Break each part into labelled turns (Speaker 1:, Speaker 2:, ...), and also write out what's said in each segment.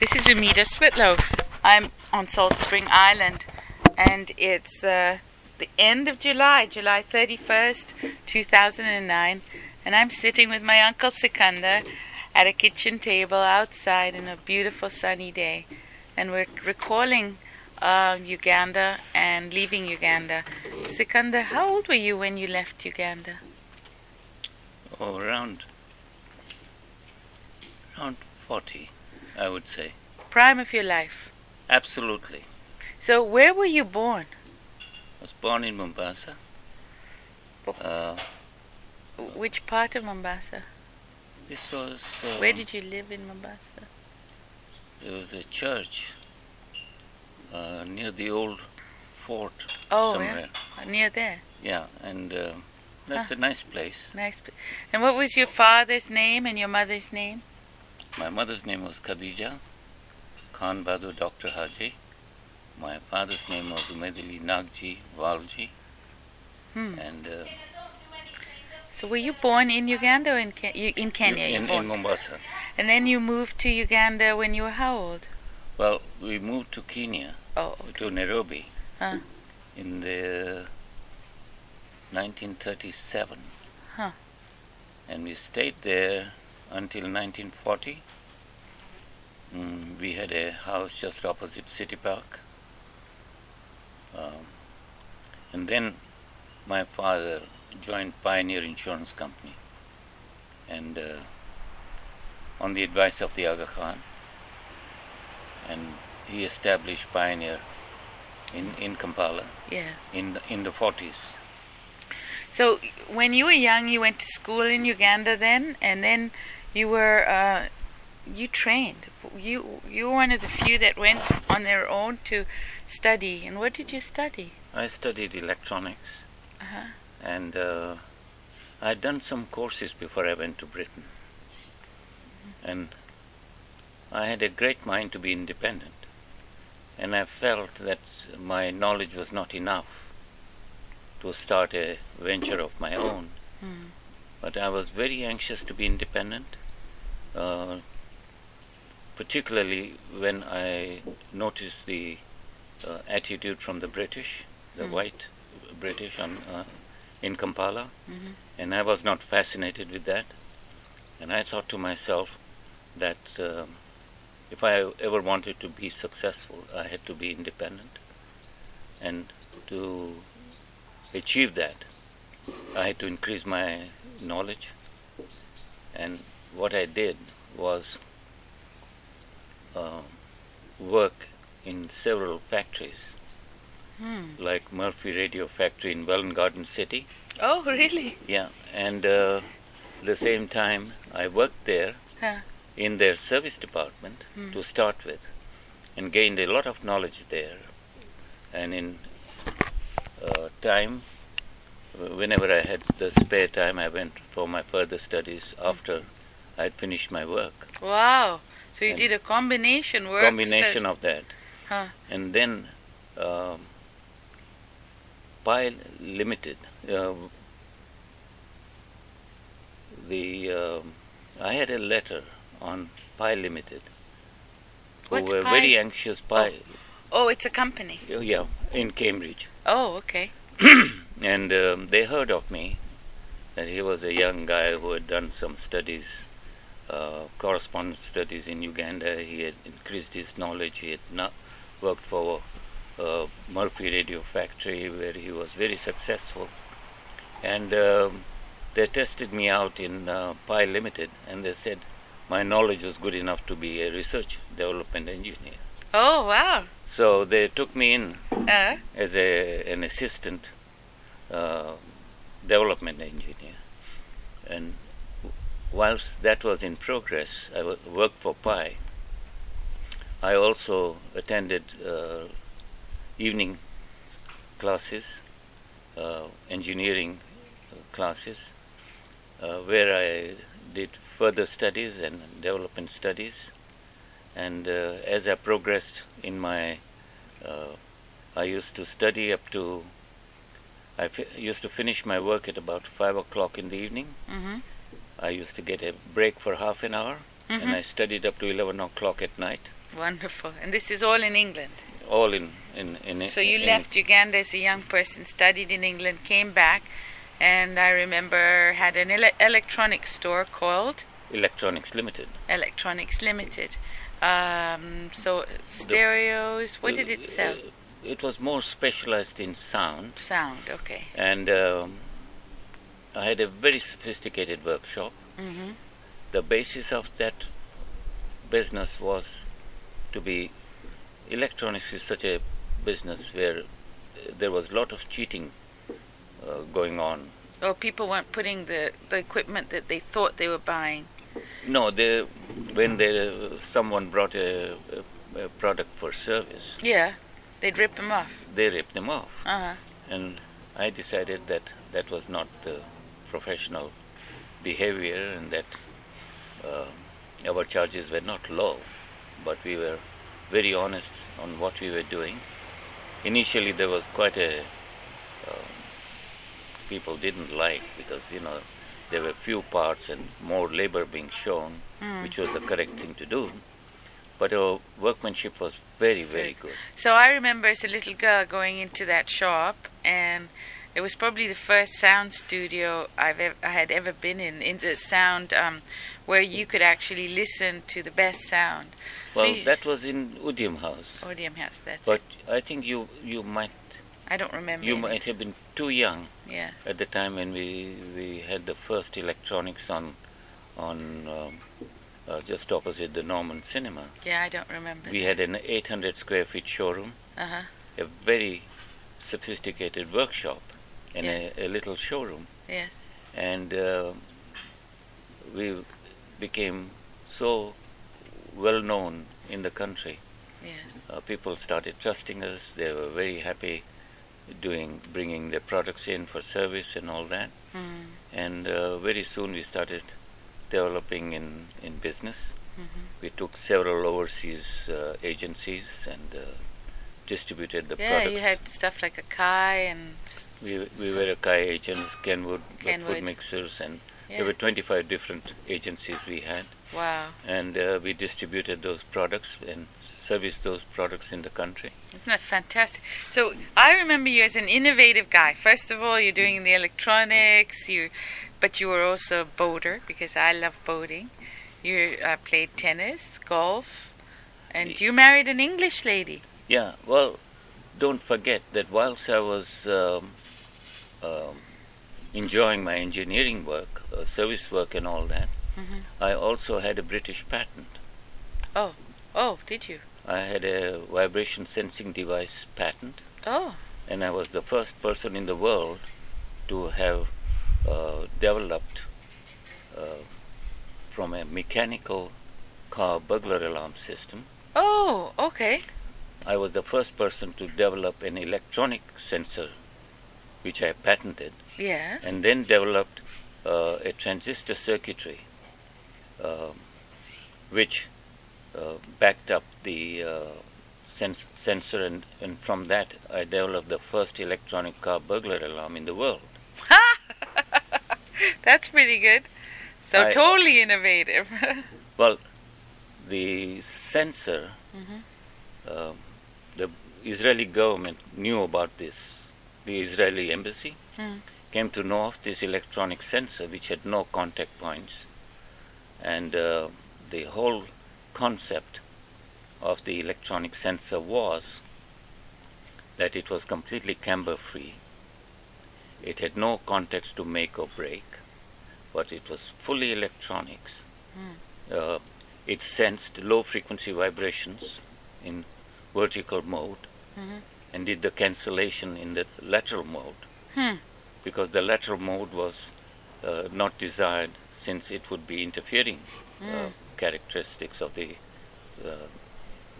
Speaker 1: This is Umida Switlow. I'm on Salt Spring Island, and it's uh, the end of July, July 31st, 2009, and I'm sitting with my uncle Sikunder at a kitchen table outside in a beautiful sunny day, and we're recalling uh, Uganda and leaving Uganda. Sikunder, how old were you when you left Uganda?
Speaker 2: Oh, around around 40, I would say.
Speaker 1: Prime of your life.
Speaker 2: Absolutely.
Speaker 1: So, where were you born?
Speaker 2: I was born in Mombasa. Uh,
Speaker 1: Which part of Mombasa?
Speaker 2: this was uh,
Speaker 1: Where did you live in Mombasa?
Speaker 2: it was a church uh, near the old fort
Speaker 1: Oh,
Speaker 2: somewhere.
Speaker 1: yeah, near there.
Speaker 2: Yeah, and uh, that's a nice place.
Speaker 1: Nice. And what was your father's name and your mother's name?
Speaker 2: My mother's name was Khadija Khan Bahadur Dr. Haji. My father's name was Umedili Nagji Walji.
Speaker 1: Hmm.
Speaker 2: And uh,
Speaker 1: So, were you born in Uganda or in, Ke- you, in Kenya?
Speaker 2: in, in Mombasa.
Speaker 1: and then you moved to Uganda when you were how old?
Speaker 2: Well, we moved to Kenya,
Speaker 1: Oh,
Speaker 2: to Nairobi,
Speaker 1: Huh.
Speaker 2: in the 1937.
Speaker 1: Huh.
Speaker 2: And we stayed there until 1940. Mm, we had a house just opposite City Park. Um, and then my father joined Pioneer Insurance Company. And uh, on the advice of the Aga Khan, and he established Pioneer in, in Kampala
Speaker 1: yeah.
Speaker 2: in the, in the 40s.
Speaker 1: So, when you were young, you went to school in Uganda then, and then you were uh, you trained. You you were one of the few that went on their own to study. And what did you study?
Speaker 2: I studied electronics
Speaker 1: Uh-huh.
Speaker 2: and uh, I'd done some courses before I went to Britain. And I had a great mind to be independent. And I felt that my knowledge was not enough to start a venture of my own.
Speaker 1: Hmm.
Speaker 2: But I was very anxious to be independent, uh, particularly when I noticed the uh, attitude from the British, the
Speaker 1: Hmm.
Speaker 2: white British on, uh, in Kampala,
Speaker 1: Mhm.
Speaker 2: and I was not fascinated with that. And I thought to myself that um, if I ever wanted to be successful, I had to be independent. And to achieve that, I had to increase my knowledge. And what I did was uh, work in several factories,
Speaker 1: Hmm.
Speaker 2: like Murphy Radio Factory in Welwyn Garden City.
Speaker 1: Oh, really?
Speaker 2: Yeah, and uh, the same time I worked there
Speaker 1: Huh.
Speaker 2: in their service department
Speaker 1: Hmm.
Speaker 2: to start with, and gained a lot of knowledge there. And in uh, time, whenever I had the spare time, I went for my further studies after I had finished my work.
Speaker 1: Wow. So you
Speaker 2: And
Speaker 1: did a combination work.
Speaker 2: Combination of that,
Speaker 1: Huh.
Speaker 2: and then um, Pye Limited. Uh, the um I had a letter on Pye Limited, who
Speaker 1: What's
Speaker 2: were
Speaker 1: Pye?
Speaker 2: very anxious. Pye,
Speaker 1: Oh, it's a company.
Speaker 2: oh, yeah, in Cambridge,
Speaker 1: Oh, okay.
Speaker 2: and um, they heard of me. That he was a young guy who had done some studies, uh, correspondence studies in Uganda. He had increased his knowledge. He had not worked for uh, Murphy Radio Factory, where he was very successful. And um, they tested me out in uh, Pye Limited, and they said my knowledge was good enough to be a research development engineer.
Speaker 1: Oh, wow.
Speaker 2: So they took me in
Speaker 1: Uh,
Speaker 2: as a, an assistant uh, development engineer. And whilst that was in progress, I worked for Pye. I also attended uh, evening classes, uh, engineering classes, uh, where I did further studies and development studies. And uh, as I progressed in my I used to study up to. I used to finish my work at about five o'clock in the evening.
Speaker 1: mm-hmm.
Speaker 2: I used to get a break for half an hour, and
Speaker 1: Mhm.
Speaker 2: I studied up to 11 o'clock at night,
Speaker 1: Wonderful. And this is all in England.
Speaker 2: all in in in.
Speaker 1: So you
Speaker 2: in
Speaker 1: left Uganda as a young person, studied in England, came back, and I remember had an ele- electronics store called
Speaker 2: Electronics Limited.
Speaker 1: Electronics Limited. Um, so stereos. What did it sell?
Speaker 2: Uh, It was more specialized in sound,
Speaker 1: Sound. Okay.
Speaker 2: and um, I had a very sophisticated workshop.
Speaker 1: hmm
Speaker 2: The basis of that business was to be electronics is such a business where uh, there was a lot of cheating uh, going on.
Speaker 1: Oh, people weren't putting the, the equipment that they thought they were buying.
Speaker 2: No, they, when they, someone brought a, a, a product for service,
Speaker 1: Yeah, they'd rip them off.
Speaker 2: they ripped them off.
Speaker 1: Uh huh.
Speaker 2: And I decided that that was not the professional behavior and that uh, our charges were not low, but we were very honest on what we were doing. Initially, there was quite a uh, people didn't like because you know there were few parts and more labor being shown,
Speaker 1: Mm.
Speaker 2: which was the correct thing to do. But her workmanship was very, very good.
Speaker 1: So I remember as a little girl going into that shop, and it was probably the first sound studio I've ever, I had ever been in. In the sound um, where you could actually listen to the best sound. So
Speaker 2: Well,
Speaker 1: you-
Speaker 2: that was in Udium House.
Speaker 1: Odium House. That's
Speaker 2: But
Speaker 1: it.
Speaker 2: I think you you might
Speaker 1: I don't remember.
Speaker 2: you might have been too young
Speaker 1: Yeah.
Speaker 2: at the time when we we had the first electronics on on um, uh, just opposite the Norman Cinema.
Speaker 1: Yeah, I don't remember.
Speaker 2: We had an 800 square feet showroom,
Speaker 1: Uh huh.
Speaker 2: a very sophisticated workshop, and
Speaker 1: Yes.
Speaker 2: a, a little showroom,
Speaker 1: Yes.
Speaker 2: and uh, we became so well known in the country.
Speaker 1: Yeah.
Speaker 2: uh, people started trusting us. They were very happy doing bringing their products in for service and all that.
Speaker 1: Mm.
Speaker 2: And uh, very soon we started developing in, in business.
Speaker 1: hmm
Speaker 2: We took several overseas uh, agencies and uh, distributed the
Speaker 1: Yeah,
Speaker 2: products.
Speaker 1: you had stuff like a Kai and.
Speaker 2: we, we were Akai agents, Kenwood,
Speaker 1: Kenwood.
Speaker 2: food mixers, and
Speaker 1: Yeah.
Speaker 2: there were 25 different agencies we had.
Speaker 1: Wow.
Speaker 2: And uh, we distributed those products and serviced those products in the country.
Speaker 1: Isn't that fantastic? So I remember you as an innovative guy. First of all, you're doing the electronics, you, but you were also a boater because I love boating. You uh, played tennis, golf, and you married an English lady.
Speaker 2: Yeah, well, don't forget that whilst I was um, um, enjoying my engineering work, uh, service work, and all that,
Speaker 1: Mhm.
Speaker 2: I also had a British patent.
Speaker 1: Oh, oh, did you?
Speaker 2: I had a vibration sensing device patent,
Speaker 1: Oh,
Speaker 2: and I was the first person in the world to have developed uh, from a mechanical car burglar alarm system.
Speaker 1: oh, okay.
Speaker 2: I was the first person to develop an electronic sensor, which I patented.
Speaker 1: Yeah.
Speaker 2: and then developed uh, a transistor circuitry um which uh, backed up the uh, sens- sensor, and, and from that I developed the first electronic car burglar alarm in the world.
Speaker 1: That's pretty good. So
Speaker 2: I-
Speaker 1: totally innovative.
Speaker 2: Well, the sensor,
Speaker 1: Mhm.
Speaker 2: um, the Israeli government knew about this. The Israeli embassy
Speaker 1: Mm.
Speaker 2: came to know of this electronic sensor which had no contact points. And uh, the whole concept of the electronic sensor was that it was completely camber free. It had no context to make or break, but it was fully electronics. Uh, it sensed low frequency vibrations in vertical mode
Speaker 1: Mhm.
Speaker 2: and did the cancellation in the lateral mode
Speaker 1: Hmm.
Speaker 2: because the lateral mode was uh, not desired since it would be interfering uh,
Speaker 1: Mm.
Speaker 2: characteristics of the uh,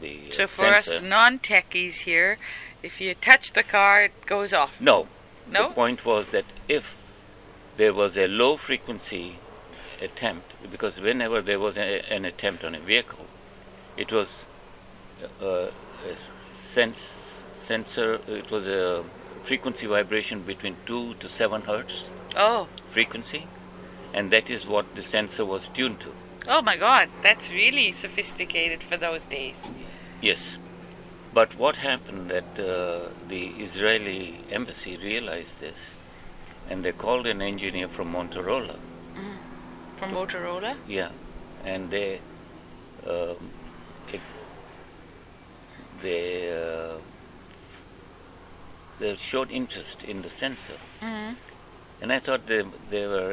Speaker 2: the uh,
Speaker 1: So for us non-techies here, if you touch the car, it goes off.
Speaker 2: no,
Speaker 1: No?
Speaker 2: the point was that if there was a low frequency attempt, because whenever there was a, an attempt on a vehicle, it was uh, a sense sensor. It was a frequency vibration between two to seven hertz
Speaker 1: Oh,
Speaker 2: frequency, and that is what the sensor was tuned to.
Speaker 1: Oh my God, that's really sophisticated for those days.
Speaker 2: Yes. But what happened that uh, the Israeli embassy realized this and they called an engineer from Motorola.
Speaker 1: From Motorola?
Speaker 2: Yeah. And they um, ex- they uh, they showed interest in the sensor.
Speaker 1: Mhm.
Speaker 2: And I thought they they were